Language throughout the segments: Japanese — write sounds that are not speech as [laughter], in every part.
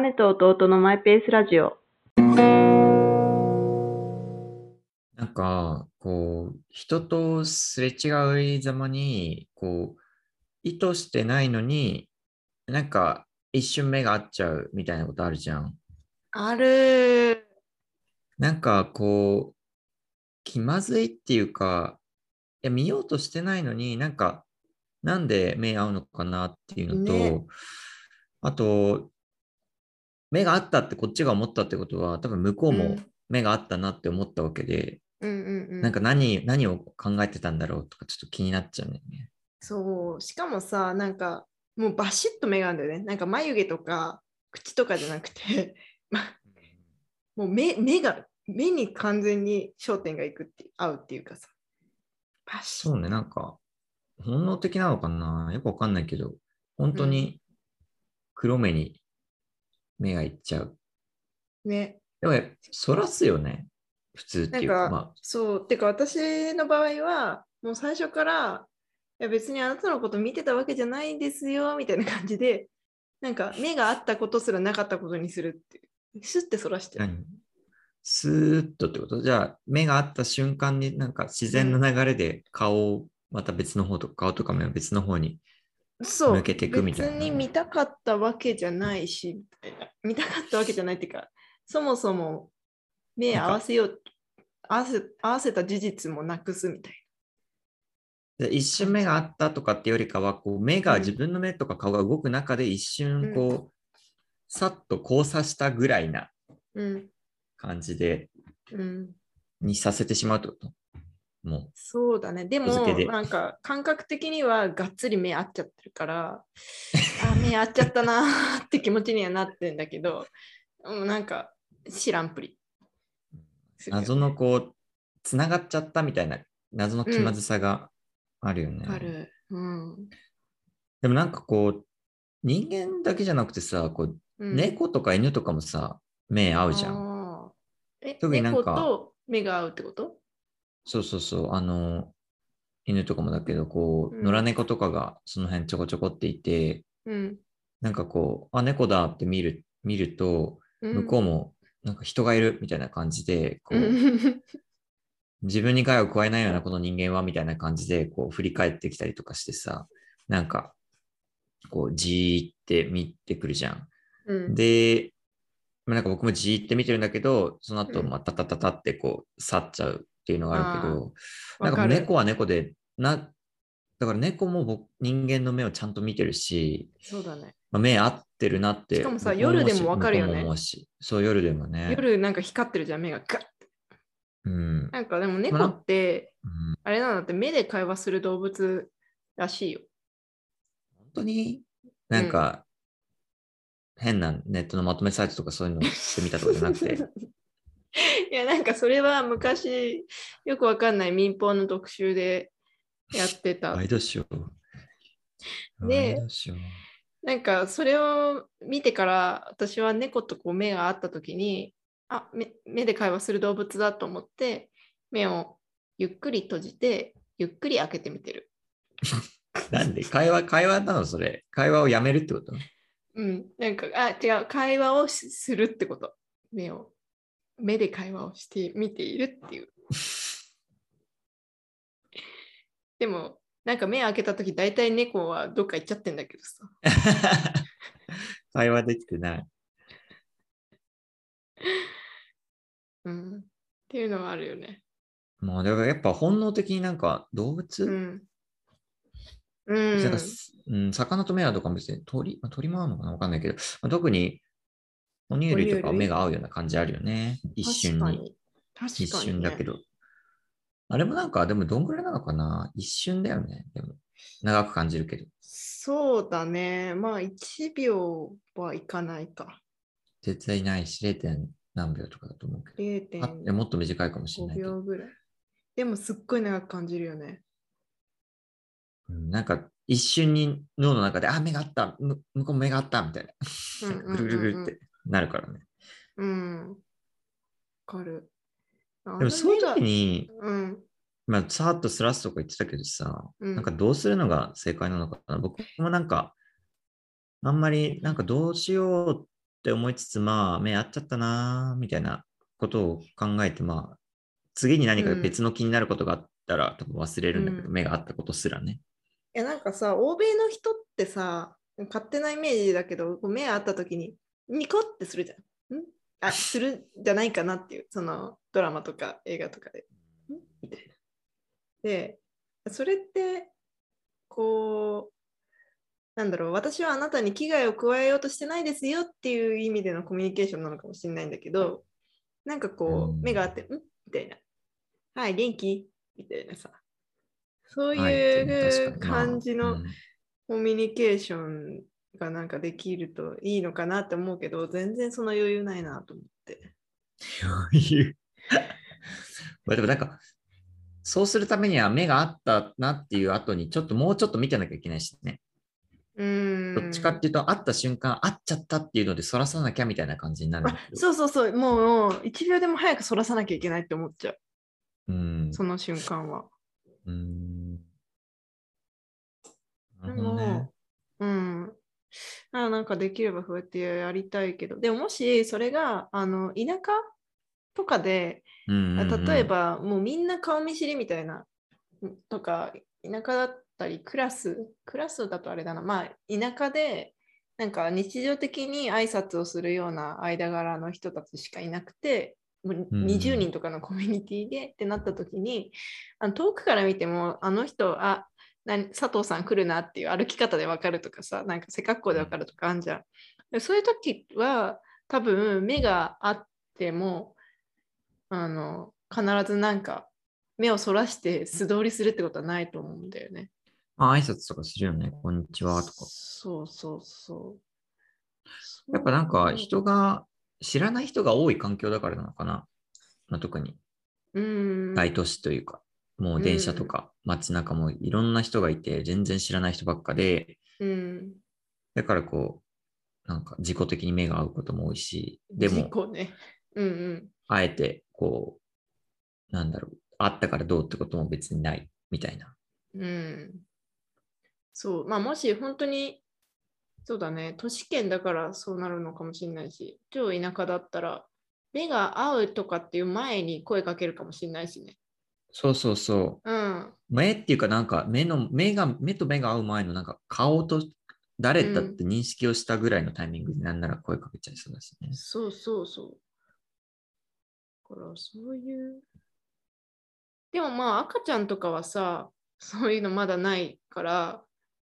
姉と弟のマイペースラジオ。なんか、こう、人とすれ違いざまに、こう、意図してないのに、なんか一瞬目が合っちゃうみたいなことあるじゃん。あるなんかこう、気まずいっていうか、いや見ようとしてないのになんか、なんで目合うのかなっていうのと、ねあと、目が合ったってこっちが思ったってことは、多分向こうもうん目が合ったなって思ったわけで、うんうんうん。なんか何、何を考えてたんだろうとかちょっと気になっちゃうんだよね。そう、しかもさ、なんか、もうバシッと目があるんだよね。なんか眉毛とか口とかじゃなくて、ま [laughs] もう目目が、目に完全に焦点がいくって、合うっていうかさ。バシッそうね、なんか、本能的なのかなよくわかんないけど、本当に黒目に目がいっちゃう。ね。でも、そらすよね。普通ってなんいうか、か、まあ、そう、てか私の場合は、もう最初から、いや別にあなたのこと見てたわけじゃないんですよ、みたいな感じで、なんか目があったことすらなかったことにするっていう。シュッてそらしてる。何？スーッとってこと？じゃあ、目が合った瞬間になんか自然な流れで顔をまた別の方とか、顔とか目を別の方に。そう。抜けてくみたいな別に見たかったわけじゃないし、みたいな見たかったわけじゃないっていうか、そもそも目合わせよう、合わせ合わせた事実もなくすみたいで一瞬目が合ったとかっていうよりかは、こう目がうん自分の目とか顔が動く中で一瞬うんこう、さっと交差したぐらいなな。うん。感じで、うん。にさせてしまうってこと？もそうだね。でもなんか感覚的にはがっつり目合っちゃってるから、あ、目合っちゃったなーって気持ちにはなってんだけど、うんなんか知らんぷり。う、謎のこう、つながっちゃったみたいな謎の気まずさがあるよね。ある。うん。でもなんかこう、人間だけじゃなくてさ、こううん猫とか犬とかもさ、目合うじゃん。特になんか猫と目が合うってこと？そうそうそう、あの、犬とかもだけど、こう、うん。野良猫とかがその辺ちょこちょこっていて、うん。なんかこう、あ、猫だって見る、見ると、向こうも、もなんか人がいるみたいな感じで、こうう、ん。[laughs] 自分に害を加えないようなこの人間はみたいな感じで、こう、振り返ってきたりとかしてさ、なんか、こう、じーって見てくるじゃん。うん。で、まあなんか僕もじーって見てるんだけど、その後、うん。まあ、タタタタってこう、去っちゃうっていうのがあるけど、なんか猫は猫で、な、だから猫も僕人間の目をちゃんと見てるし、そうだね。まあ、目合ってるなって。しかもさ夜でもわかるよねもしそう、夜でもね。夜なんか光ってるじゃん、目がガッて。うん。なんかでも猫まあって、うんあれなんだって目で会話する動物らしいよ。本当に？なんか、変なネットのまとめサイトとかそういうのしてみたとかじゃなくて、[laughs] [laughs] いや、なんかそれは昔、よくわかんない民放の特集でやってたワ。イドショー。でなんかそれを見てから私は猫とこう目が合った時にあ目目で会話する動物だと思って目をゆっくり閉じてゆっくり開けてみてる。[laughs] なんで？会話、会話なのそれ？会話をやめるってこと？うん、なんかあ違う会話をしするってこと目を目で会話をしてみているっていう。でもなんか目開けた時大体猫はどっか行っちゃってんだけどさ。会話できてない。うん、っていうのはあるよね。もう、だからやっぱ本能的になんか動物、うん。うん。魚と目はとかも別に鳥、まあ、鳥も合うのかな？わかんないけど、まあ、特に哺乳類とか目が合うような感じあるよね。一瞬に。確かに。確かに、一瞬だけ。ど。あれもなんか、でもどんぐらいなのかな？一瞬だよね。でも、長く感じるけど。そうだね。まあ、1秒はいかないか。絶対ないし、0. 点何秒とかだと思うけど。あいや0.5もっと短いかもしれないけぐらい。でも、すっごい長く感じるよね。うんなんか、一瞬に脳の中で、あ、目があった、む向こう目があった、みたいな。[laughs] ぐるぐるぐるってなるからね。うん。わかる。でもそういう時に。に、うん。まあ、さーっとすらすとか言ってたけどさ、うんなんかどうするのが正解なのかな。僕もなんか、あんまりなんかどうしようっって思いつつ、まあ、目合っちゃったな、みたいなことを考えて、まあ、次に何か別の気になることがあったら、多分忘れるんだけど、うん目が合ったことすらね。いやなんかさ、欧米の人ってさ、勝手なイメージだけど、目合った時にニコってするじゃん。ん？あ、するんじゃないかなっていう、そのドラマとか映画とかで。ん？みたいな。で、それって、こう、なんだろう、私はあなたに危害を加えようとしてないですよっていう意味でのコミュニケーションなのかもしれないんだけど、なんかこう目があって、ん？みたいな。はい、元気？みたいなさ。そうはいいう感じのうんコミュニケーションがなんかできるといいのかなって思うけど、全然その余裕ないなと思って。余裕。[laughs] まあでもなんか、そうするためには目があったなっていう後に、ちょっともうちょっと見てなきゃいけないしね。うーん。どっちかっていうと、会った瞬間、会っちゃったっていうので、そらさなきゃみたいな感じになる。そうそうそう、もう1秒でも早くそらさなきゃいけないって思っちゃう、うん。その瞬間は。うん。なでるほどねも。、うん。あなんかできればそうやってやりたいけど、でももしそれがあの田舎とかで、うんうんうん。例え、ばもうみんな顔見知りみたいなとか田舎だったりクラスクラスだとあれだな。まあ田舎でなんか日常的に挨拶をするような間柄の人たちしかいなくてもううん20人とかのコミュニティでってなった時にあの遠くから見てもあの人あ何佐藤さん来るなっていう歩き方で分かるとかさなんか背格好で分かるとかあんじゃん。でそういう時は多分目があってもあの必ずなんか目をそらして素通りするってことはないと思うんだよね。まあ、挨拶とかするよね。こんにちはとか。そうそうそう。やっぱなんか人が、知らない人が多い環境だからなのかな。まあ、特にうん。大都市というか、もう電車とか街中もいろんな人がいて、全然知らない人ばっかで、うん。だからこう、なんか自己的に目が合うことも多いし、でも、ね。うんうん。あえてこう、なんだろう、あったからどうってことも別にないみたいな。うん。そう。まあもし本当に、そうだね、都市圏だからそうなるのかもしれないし、超田舎だったら、目が合うとかっていう前に声かけるかもしれないしね。そうそうそう。うん。目っていうかなんか目の、目が、目と目が合う前のなんか顔と誰だって認識をしたぐらいのタイミングでなんなら声かけちゃいそうだしね。そうそうそう。だからそういう。でもまあ赤ちゃんとかはさ、そういうのまだないから、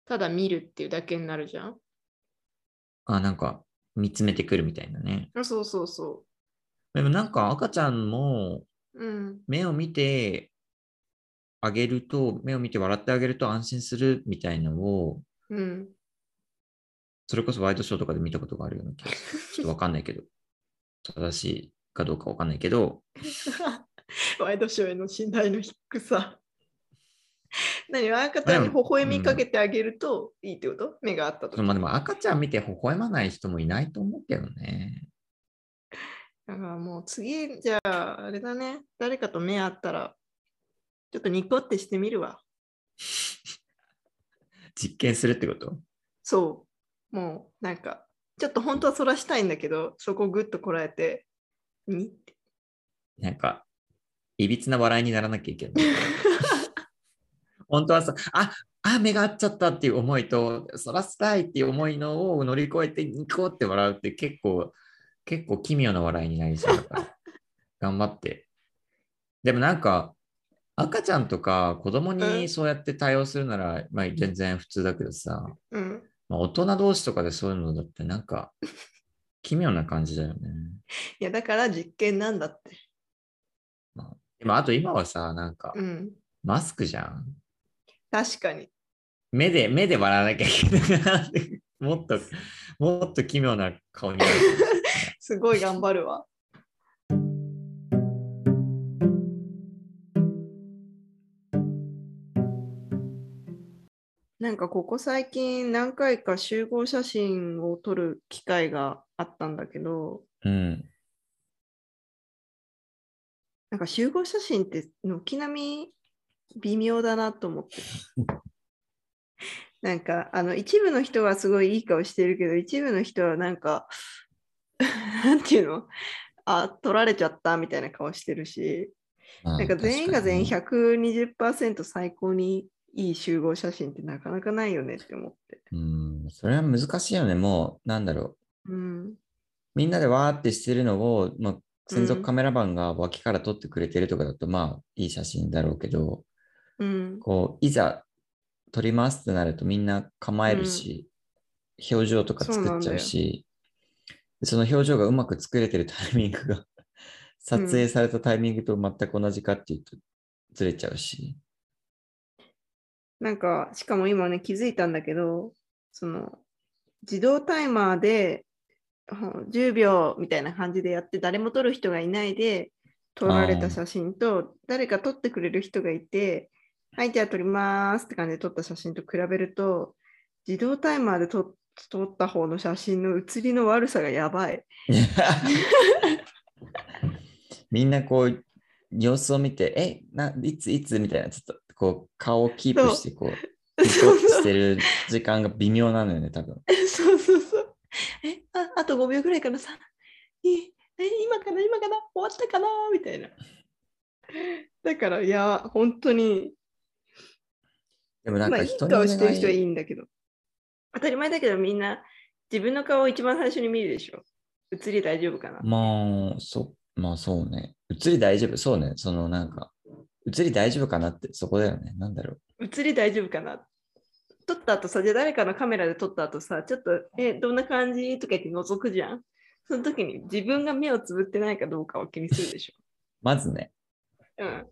ただ見るっていうだけになるじゃん。あ、なんか見つめてくるみたいなね。あそうそうそでもなんか赤ちゃんもう。うん。目を見てあげると、目を見て笑ってあげると安心するみたいのを、うん。それこそワイドショーとかで見たことがあるような気がする。[laughs] ちょっとわかんないけど、正しいかどうかわかんないけど、[laughs] ワイドショーへの信頼の低さ。何赤ちゃんに微笑みかけてあげるといいってこと、目があったと。まあでも赤ちゃん見て微笑まない人もいないと思うけどね。だからもう次、じゃあ、あれだね。誰かと目合ったら、ちょっとニコってしてみるわ。[laughs] 実験するってこと？そう。もう、なんか、ちょっと本当はそらしたいんだけど、そこをぐっとこらえて、にって。なんか、いびつな笑いにならなきゃいけない。[laughs] 本当はさ、ああ、目が合っちゃったっていう思いと、そらしたいっていう思いのを乗り越えてニコって笑うって結構、結構奇妙な笑いになりそうだから、頑張って。でもなんか、赤ちゃんとか子供にそうやって対応するなら、まあ全然普通だけどさ、うん。まあ、大人同士とかでそういうのだってなんか、奇妙な感じだよね。いや、だから実験なんだって。まあ、でもあと今はさ、なんか、うん。マスクじゃん。確かに。目で、目で笑わなきゃいけない。もっと、もっと奇妙な顔になる。[laughs] すごい頑張るわ。なんかここ最近何回か集合写真を撮る機会があったんだけど、うん。なんか集合写真って軒並み微妙だなと思って。[laughs] なんかあの一部の人はすごいいい顔してるけど、一部の人はなんか [laughs] なんていうの？あ、取られちゃったみたいな顔してるし、まあなんか全員が全員確かにね120%最高にいい集合写真ってなかなかないよねって思って。うん、それは難しいよね。もう、なんだろう。うん。みんなでわーってしてるのを、まあ、専うん属カメラマンが脇から撮ってくれてるとかだと、まあ、いい写真だろうけど、うん。こう、いざ撮りますってなるとみんな構えるし、表情とか作っちゃうし、その表情がうまく作れてるタイミングが、撮影されたタイミングと全く同じかっていうと、ずれちゃうし。なんか、しかも今ね、気づいたんだけど、その、自動タイマーでほん10秒みたいな感じでやって、誰も撮る人がいないで撮られた写真と、誰か撮ってくれる人がいて、はい、じゃあ撮りますって感じで撮った写真と比べると、自動タイマーで撮撮った方の写真の写りの悪さがやばい。[laughs] みんなこう、様子を見て、え、ないついつみたいな、ちょっとこう、顔をキープして、[laughs] こう、ニコッとしてる時間が微妙なのよね、多分。[laughs] そうそうそう。え、ああと5秒ぐらいかな、さ、え、え今かな、今かな、終わったかな、みたいな。だから、いや、本当に、でもなんまあ、かいい人に顔してる人はいい、いんだけど、当たり前だけど、みんな自分の顔を一番最初に見るでしょ。映り大丈夫かな。まあ、そう、まあそうね。映り大丈夫、そうね。そのなんか、映り大丈夫かなって、そこだよね。なんだろう。映り大丈夫かな。撮った後さ、じゃあ誰かのカメラで撮った後さ、ちょっと、え、どんな感じとか言って覗くじゃん。その時に自分が目をつぶってないかどうかを気にするでしょ。[laughs] まずね。うん。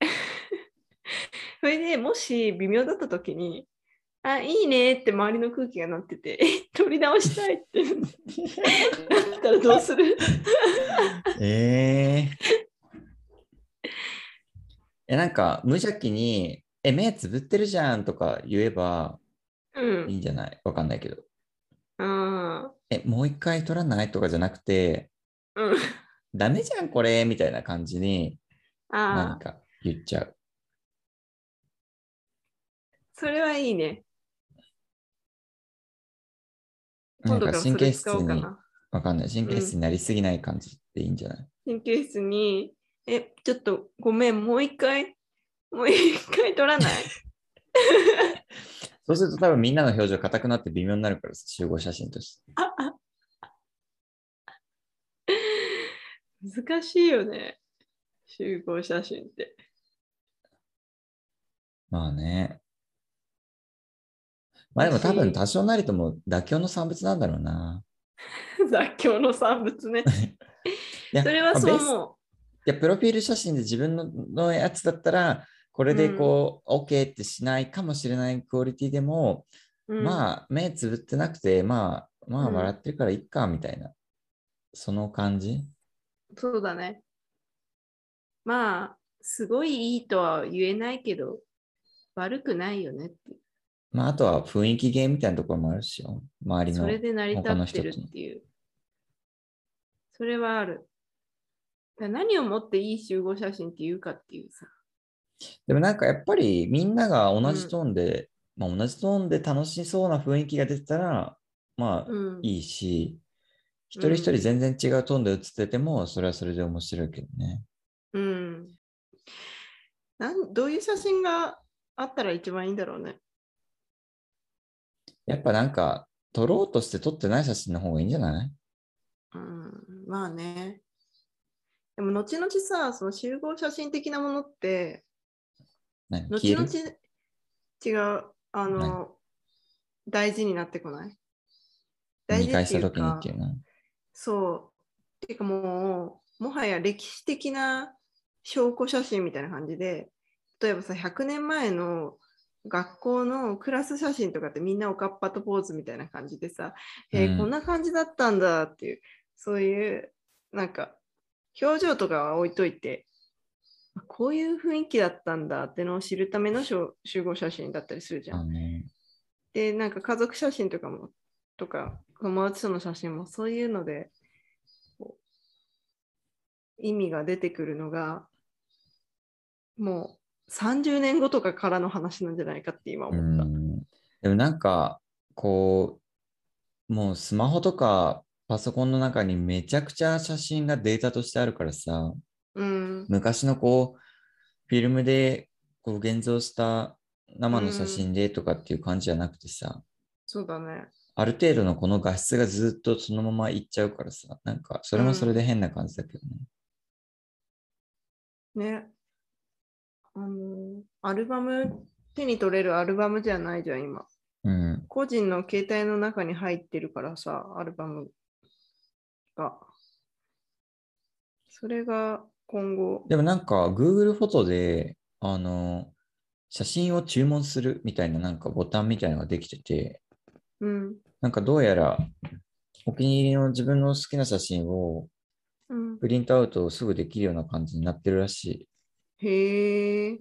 [laughs] それでもし微妙だった時に、あ、いいねって周りの空気がなってて、え、撮り直したいって [laughs] なったらどうする？えええ、なんか、無邪気に、え、目つぶってるじゃんとか言えばうんいい。んじゃない？わかんないけど。あえ、もう一回撮らない？とかじゃなくて、ーうん。ダメじゃん、これみたいな感じに何ああ、か言っちゃう。それはいいね。なんか今度からそれ神経質に、使おうかな。わかんない。神経質になりすぎない感じでいいんじゃない、神経質に、え、ちょっとごめん、もう一回、もう一回撮らない？[laughs] そうすると多分みんなの表情硬くなって微妙になるからさ集合写真として。[laughs] 難しいよね。集合写真って。まあね。まあでも多分多少なりとも妥協の産物なんだろうな。[laughs] 雑居の産物ね。それはそう思いや、プロフィール写真で自分ののやつだったら、これでこう、OK ってしないかもしれないクオリティでも、う。うん、まあ、目つぶってなくて、まあ、まあ、うん笑ってるからいっか、みたいな。その感じ？そうだね。まあ、すごいいいとは言えないけど、悪くないよねって。まあ、あとは雰囲気ゲームみたいなところもあるしよ。周りの。それで成り立ってるっていう。それはある。何をもっていい集合写真っていうかっていうさ。でもなんかやっぱりみんなが同じトーンで、まあ同じトーンで楽しそうな雰囲気が出てたら、まあうん。いいし、一人一人全然違うトーンで写ってても、それはそれで面白いけどね。うん。なんどういう写真があったら一番いいんだろうね。やっぱなんか、撮ろうとして撮ってない写真の方がいいんじゃない？うん。まあね。でも後々さ、その集合写真的なものって、後々違う、あの、大事になってこない？大見事っていうかそう。ていうかもう、もはや歴史的な証拠写真みたいな感じで、例えばさ、100年前の学校のクラス写真とかってみんなおかっぱとポーズみたいな感じでさ、えーうん。こんな感じだったんだっていう、そういう、なんか、表情とかは置いといて、こういう雰囲気だったんだってのを知るための集合写真だったりするじゃん。ねで、なんか家族写真とかも、とか、友達との写真も、そういうので、意味が出てくるのが、もう30年後とかからの話なんじゃないかって今う思った。ん。でもなんか、こう、もうスマホとかパソコンの中にめちゃくちゃ写真がデータとしてあるからさ、うん。昔のこう、フィルムでこう現像した生の写真でとかっていう感じじゃなくてさ、そうだね。ある程度のこの画質がずっとそのままいっちゃうからさ、なんかそれもそれで変な感じだけどね。ね。あの、アルバム、手に取れるアルバムじゃないじゃん、今。うん。個人の携帯の中に入ってるからさ、アルバムが。それが今後、でもなんか Google フォトで、あの、写真を注文するみたいななんかボタンみたいなのができてて、うん、なんかどうやらお気に入りの自分の好きな写真をうん。プリントアウトすぐできるような感じになってるらしい。へえ、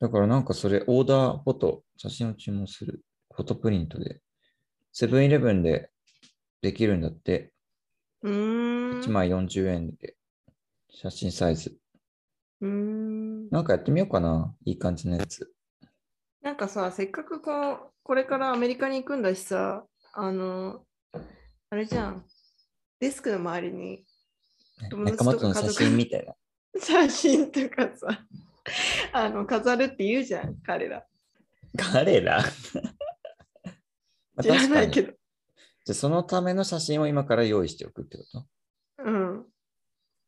だからなんかそれオーダーフォト、写真を注文するフォトプリントで、セブンイレブンでできるんだって、うーん。1枚40円で写真サイズ。うーん。なんかやってみようかな、いい感じのやつ。なんかさ、せっかくこう、これからアメリカに行くんだしさ、あの、あれじゃん。デスクの周りに友達仲間との写とか家族真みたいな。[laughs] 写真とかさ、あの飾るって言うじゃん、彼ら。彼ら？まあ知らないけど。じゃあそのための写真を今から用意しておくってこと？うん。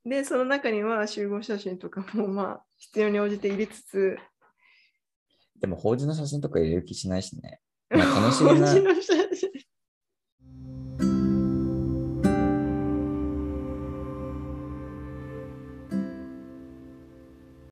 で、その中には集合写真とかもまあ必要に応じて入れつつ、でも法事の写真とか入れる気しないしね。まあ楽しみな文字の写真